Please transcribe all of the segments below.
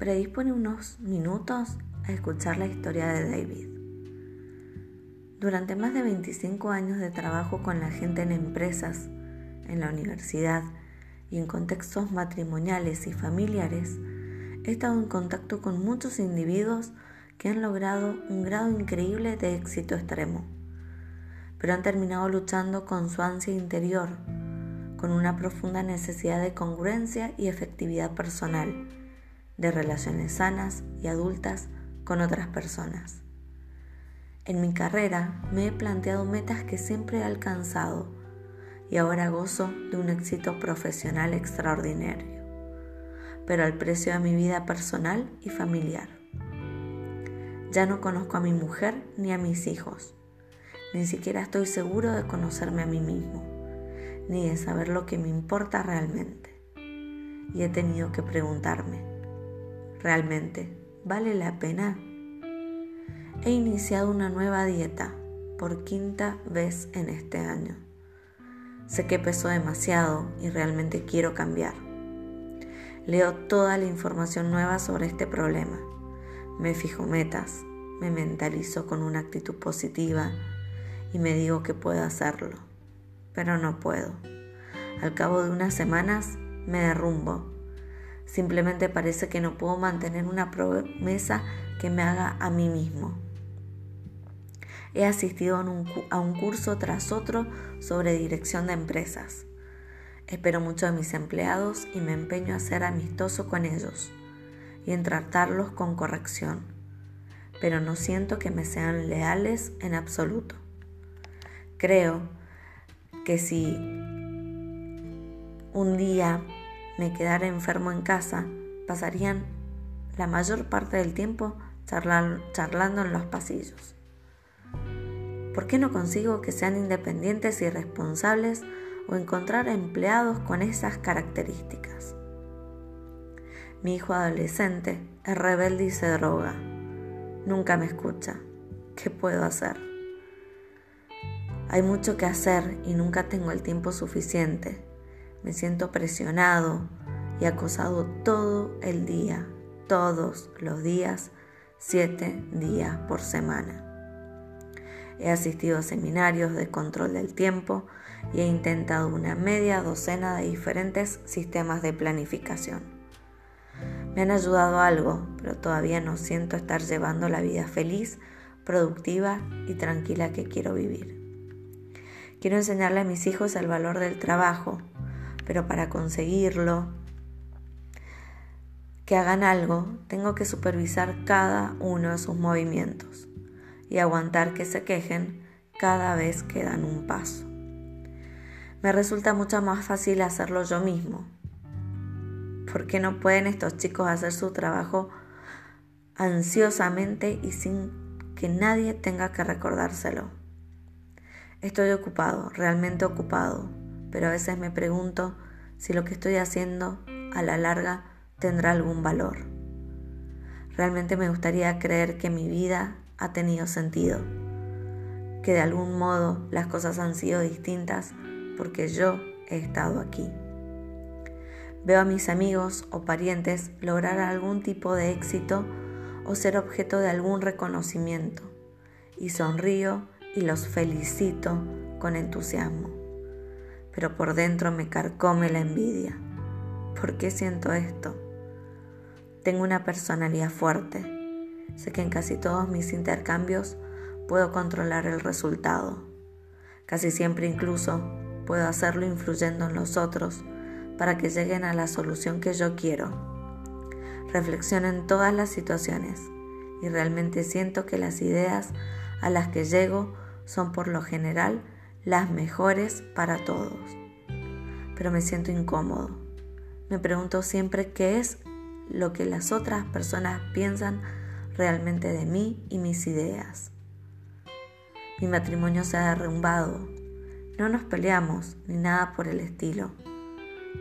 predispone unos minutos a escuchar la historia de David. Durante más de 25 años de trabajo con la gente en empresas, en la universidad y en contextos matrimoniales y familiares, he estado en contacto con muchos individuos que han logrado un grado increíble de éxito extremo, pero han terminado luchando con su ansia interior, con una profunda necesidad de congruencia y efectividad personal, de relaciones sanas y adultas con otras personas. En mi carrera me he planteado metas que siempre he alcanzado y ahora gozo de un éxito profesional extraordinario, pero al precio de mi vida personal y familiar. Ya no conozco a mi mujer ni a mis hijos. Ni siquiera estoy seguro de conocerme a mí mismo, ni de saber lo que me importa realmente. Y he tenido que preguntarme, ¿realmente vale la pena? He iniciado una nueva dieta por quinta vez en este año. Sé que peso demasiado y realmente quiero cambiar. Leo toda la información nueva sobre este problema me fijo metas, me mentalizo con una actitud positiva y me digo que puedo hacerlo, pero no puedo. Al cabo de unas semanas me derrumbo. Simplemente parece que no puedo mantener una promesa que me haga a mí mismo. He asistido a un, curso tras otro sobre dirección de empresas. Espero mucho de mis empleados y me empeño a ser amistoso con ellos y en tratarlos con corrección, pero no siento que me sean leales en absoluto. Creo que si un día me quedara enfermo en casa, pasarían la mayor parte del tiempo charlando en los pasillos. ¿Por qué no consigo que sean independientes y responsables o encontrar empleados con esas características? Mi hijo adolescente es rebelde y se droga. Nunca me escucha. ¿Qué puedo hacer? Hay mucho que hacer y nunca tengo el tiempo suficiente. Me siento presionado y acosado todo el día, todos los días, siete días por semana. He asistido a seminarios de control del tiempo y he intentado una media docena de diferentes sistemas de planificación. Me han ayudado algo, pero todavía no siento estar llevando la vida feliz, productiva y tranquila que quiero vivir. Quiero enseñarle a mis hijos el valor del trabajo, pero para conseguirlo, que hagan algo, tengo que supervisar cada uno de sus movimientos y aguantar que se quejen cada vez que dan un paso. Me resulta mucho más fácil hacerlo yo mismo, ¿Por qué no pueden estos chicos hacer su trabajo ansiosamente y sin que nadie tenga que recordárselo? Estoy ocupado, realmente ocupado, pero a veces me pregunto si lo que estoy haciendo a la larga tendrá algún valor. Realmente me gustaría creer que mi vida ha tenido sentido, que de algún modo las cosas han sido distintas porque yo he estado aquí. Veo a mis amigos o parientes lograr algún tipo de éxito o ser objeto de algún reconocimiento y sonrío y los felicito con entusiasmo. Pero por dentro me carcome la envidia. ¿Por qué siento esto? Tengo una personalidad fuerte. Sé que en casi todos mis intercambios puedo controlar el resultado. Casi siempre incluso puedo hacerlo influyendo en los otros para que lleguen a la solución que yo quiero. Reflexiono en todas las situaciones y realmente siento que las ideas a las que llego son por lo general las mejores para todos. Pero me siento incómodo. Me pregunto siempre qué es lo que las otras personas piensan realmente de mí y mis ideas. Mi matrimonio se ha derrumbado. No nos peleamos ni nada por el estilo.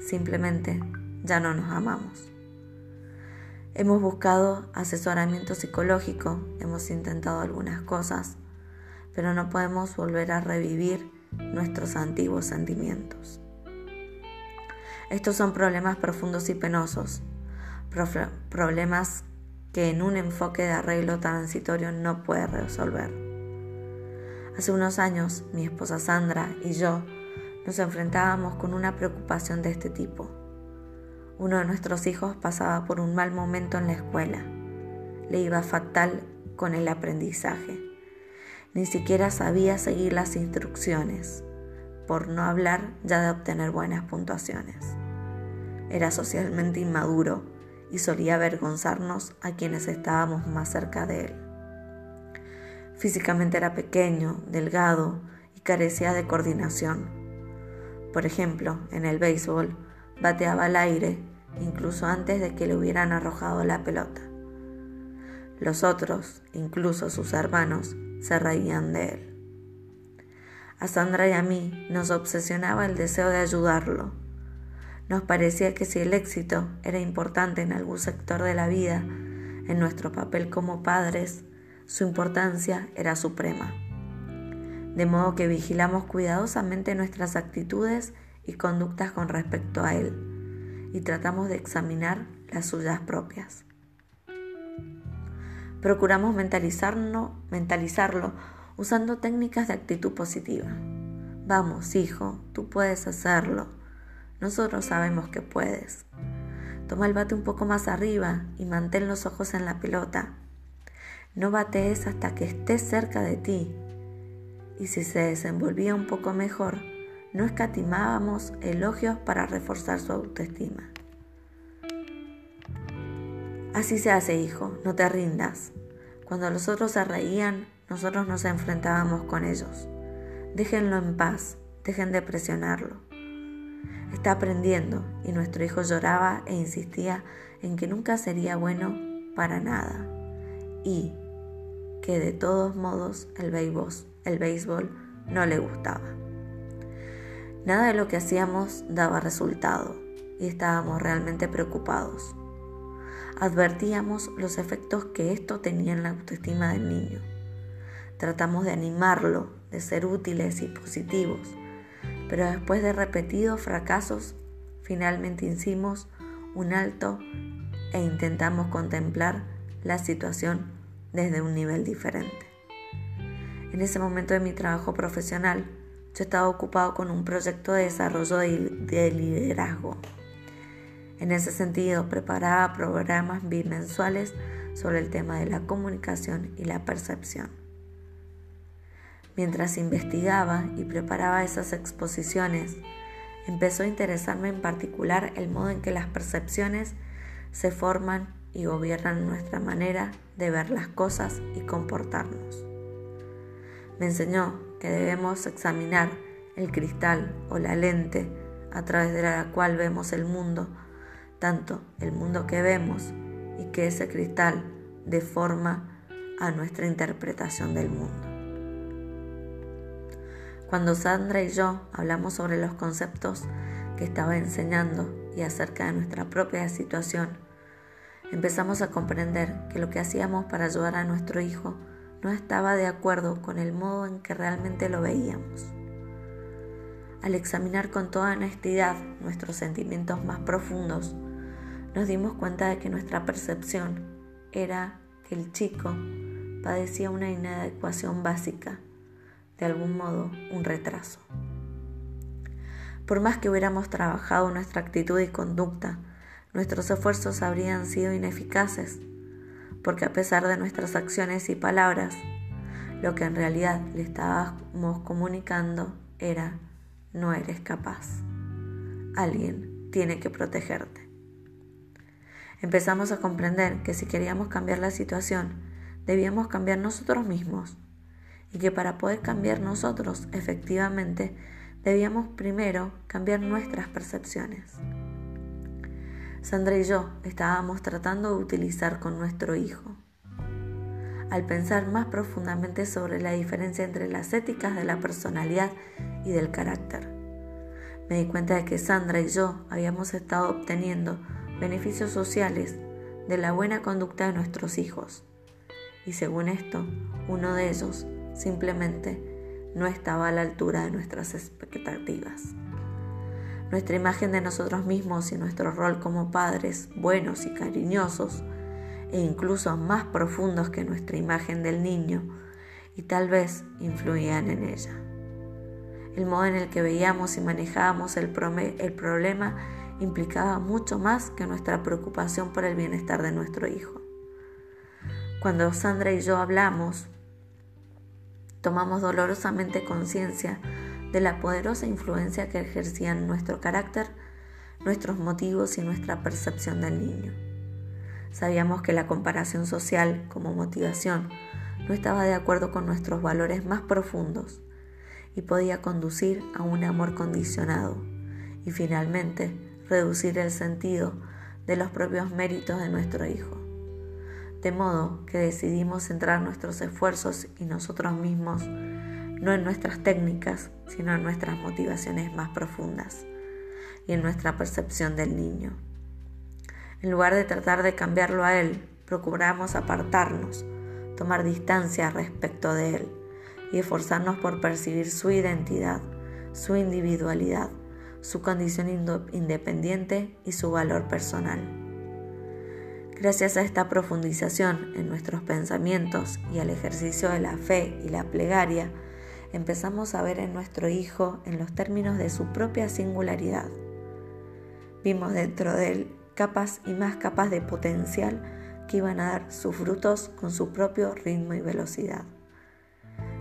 Simplemente ya no nos amamos. Hemos buscado asesoramiento psicológico, hemos intentado algunas cosas, pero no podemos volver a revivir nuestros antiguos sentimientos. Estos son problemas profundos y penosos, problemas que en un enfoque de arreglo transitorio no puede resolver. Hace unos años, mi esposa Sandra y yo nos enfrentábamos con una preocupación de este tipo. Uno de nuestros hijos pasaba por un mal momento en la escuela. Le iba fatal con el aprendizaje. Ni siquiera sabía seguir las instrucciones, por no hablar ya de obtener buenas puntuaciones. Era socialmente inmaduro y solía avergonzarnos a quienes estábamos más cerca de él. Físicamente era pequeño, delgado y carecía de coordinación. Por ejemplo, en el béisbol, bateaba al aire incluso antes de que le hubieran arrojado la pelota. Los otros, incluso sus hermanos, se reían de él. A Sandra y a mí nos obsesionaba el deseo de ayudarlo. Nos parecía que si el éxito era importante en algún sector de la vida, en nuestro papel como padres, su importancia era suprema. De modo que vigilamos cuidadosamente nuestras actitudes y conductas con respecto a él y tratamos de examinar las suyas propias. Procuramos mentalizarlo, mentalizarlo usando técnicas de actitud positiva. Vamos, hijo, tú puedes hacerlo. Nosotros sabemos que puedes. Toma el bate un poco más arriba y mantén los ojos en la pelota. No batees hasta que estés cerca de ti. Y si se desenvolvía un poco mejor, no escatimábamos elogios para reforzar su autoestima. Así se hace, hijo, no te rindas. Cuando los otros se reían, nosotros nos enfrentábamos con ellos. Déjenlo en paz, dejen de presionarlo. Está aprendiendo y nuestro hijo lloraba e insistía en que nunca sería bueno para nada y que de todos modos el béisbol, el béisbol no le gustaba. Nada de lo que hacíamos daba resultado y estábamos realmente preocupados advertíamos los efectos que esto tenía en la autoestima del niño. Tratamos de animarlo, de ser útiles y positivos, pero después de repetidos fracasos, finalmente hicimos un alto e intentamos contemplar la situación desde un nivel diferente. En ese momento de mi trabajo profesional, yo estaba ocupado con un proyecto de desarrollo de liderazgo en ese sentido, preparaba programas bimensuales sobre el tema de la comunicación y la percepción. Mientras investigaba y preparaba esas exposiciones, empezó a interesarme en particular el modo en que las percepciones se forman y gobiernan nuestra manera de ver las cosas y comportarnos. Me enseñó que debemos examinar el cristal o la lente a través de la cual vemos el mundo tanto el mundo que vemos y que ese cristal deforma a nuestra interpretación del mundo. Cuando Sandra y yo hablamos sobre los conceptos que estaba enseñando y acerca de nuestra propia situación, empezamos a comprender que lo que hacíamos para ayudar a nuestro hijo no estaba de acuerdo con el modo en que realmente lo veíamos. Al examinar con toda honestidad nuestros sentimientos más profundos, nos dimos cuenta de que nuestra percepción era que el chico padecía una inadecuación básica, de algún modo un retraso. Por más que hubiéramos trabajado nuestra actitud y conducta, nuestros esfuerzos habrían sido ineficaces, porque a pesar de nuestras acciones y palabras, lo que en realidad le estábamos comunicando era no eres capaz. Alguien tiene que protegerte. Empezamos a comprender que si queríamos cambiar la situación, debíamos cambiar nosotros mismos y que para poder cambiar nosotros efectivamente, debíamos primero cambiar nuestras percepciones. Sandra y yo estábamos tratando de utilizar con nuestro hijo. Al pensar más profundamente sobre la diferencia entre las éticas de la personalidad y del carácter, me di cuenta de que Sandra y yo habíamos estado obteniendo beneficios sociales de la buena conducta de nuestros hijos. Y según esto, uno de ellos simplemente no estaba a la altura de nuestras expectativas. Nuestra imagen de nosotros mismos y nuestro rol como padres buenos y cariñosos e incluso más profundos que nuestra imagen del niño y tal vez influían en ella. El modo en el que veíamos y manejábamos el, el problema implicaba mucho más que nuestra preocupación por el bienestar de nuestro hijo. Cuando Sandra y yo hablamos, tomamos dolorosamente conciencia de la poderosa influencia que ejercían nuestro carácter, nuestros motivos y nuestra percepción del niño. Sabíamos que la comparación social como motivación no estaba de acuerdo con nuestros valores más profundos y podía conducir a un amor condicionado y finalmente reducir el sentido de los propios méritos de nuestro hijo. De modo que decidimos centrar nuestros esfuerzos y nosotros mismos no en nuestras técnicas, sino en nuestras motivaciones más profundas y en nuestra percepción del niño. En lugar de tratar de cambiarlo a él, procuramos apartarnos, tomar distancia respecto de él y esforzarnos por percibir su identidad, su individualidad, su condición independiente y su valor personal. Gracias a esta profundización en nuestros pensamientos y al ejercicio de la fe y la plegaria, empezamos a ver en nuestro Hijo en los términos de su propia singularidad. Vimos dentro de él capas y más capas de potencial que iban a dar sus frutos con su propio ritmo y velocidad.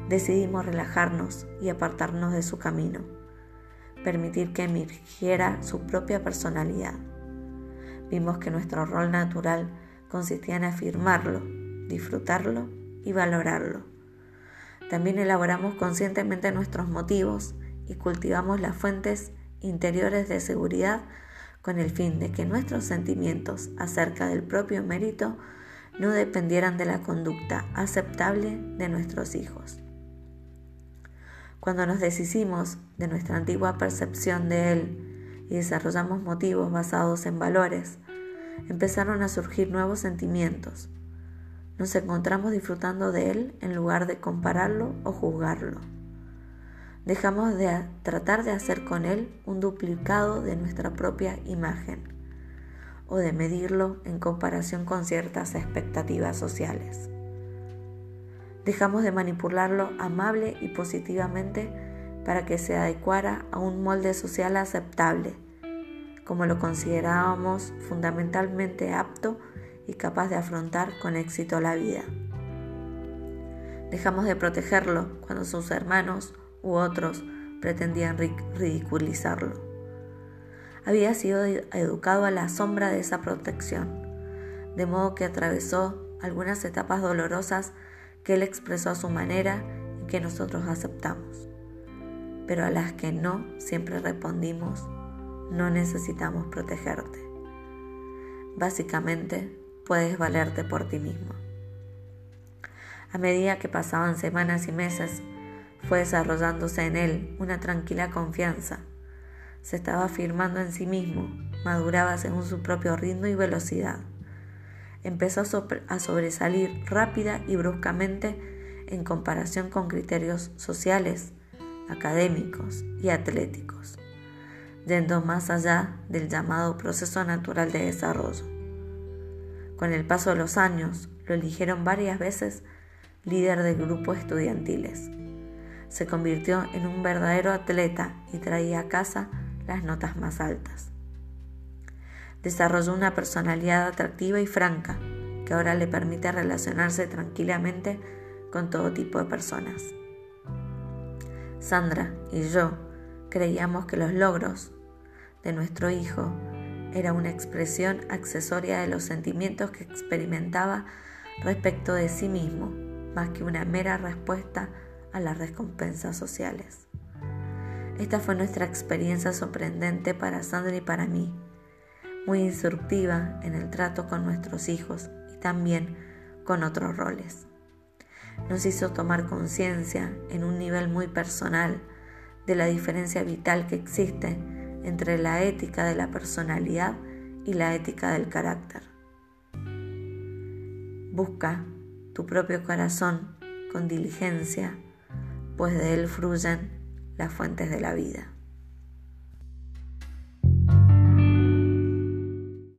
Decidimos relajarnos y apartarnos de su camino, permitir que emergiera su propia personalidad. Vimos que nuestro rol natural consistía en afirmarlo, disfrutarlo y valorarlo también elaboramos conscientemente nuestros motivos y cultivamos las fuentes interiores de seguridad con el fin de que nuestros sentimientos acerca del propio mérito no dependieran de la conducta aceptable de nuestros hijos. Cuando nos deshicimos de nuestra antigua percepción de él y desarrollamos motivos basados en valores, empezaron a surgir nuevos sentimientos, nos encontramos disfrutando de Él en lugar de compararlo o juzgarlo. Dejamos de tratar de hacer con Él un duplicado de nuestra propia imagen o de medirlo en comparación con ciertas expectativas sociales. Dejamos de manipularlo amable y positivamente para que se adecuara a un molde social aceptable, como lo considerábamos fundamentalmente apto y capaz de afrontar con éxito la vida. Dejamos de protegerlo cuando sus hermanos u otros pretendían ridiculizarlo. Había sido educado a la sombra de esa protección, de modo que atravesó algunas etapas dolorosas que él expresó a su manera y que nosotros aceptamos, pero a las que no siempre respondimos, no necesitamos protegerte. Básicamente, puedes valerte por ti mismo. A medida que pasaban semanas y meses, fue desarrollándose en él una tranquila confianza. Se estaba afirmando en sí mismo, maduraba según su propio ritmo y velocidad. Empezó a sobresalir rápida y bruscamente en comparación con criterios sociales, académicos y atléticos, yendo más allá del llamado proceso natural de desarrollo. Con el paso de los años, lo eligieron varias veces líder de grupos estudiantiles. Se convirtió en un verdadero atleta y traía a casa las notas más altas. Desarrolló una personalidad atractiva y franca que ahora le permite relacionarse tranquilamente con todo tipo de personas. Sandra y yo creíamos que los logros de nuestro hijo era una expresión accesoria de los sentimientos que experimentaba respecto de sí mismo, más que una mera respuesta a las recompensas sociales. Esta fue nuestra experiencia sorprendente para Sandra y para mí, muy instructiva en el trato con nuestros hijos y también con otros roles. Nos hizo tomar conciencia en un nivel muy personal de la diferencia vital que existe entre la ética de la personalidad y la ética del carácter. Busca tu propio corazón con diligencia, pues de él fluyen las fuentes de la vida.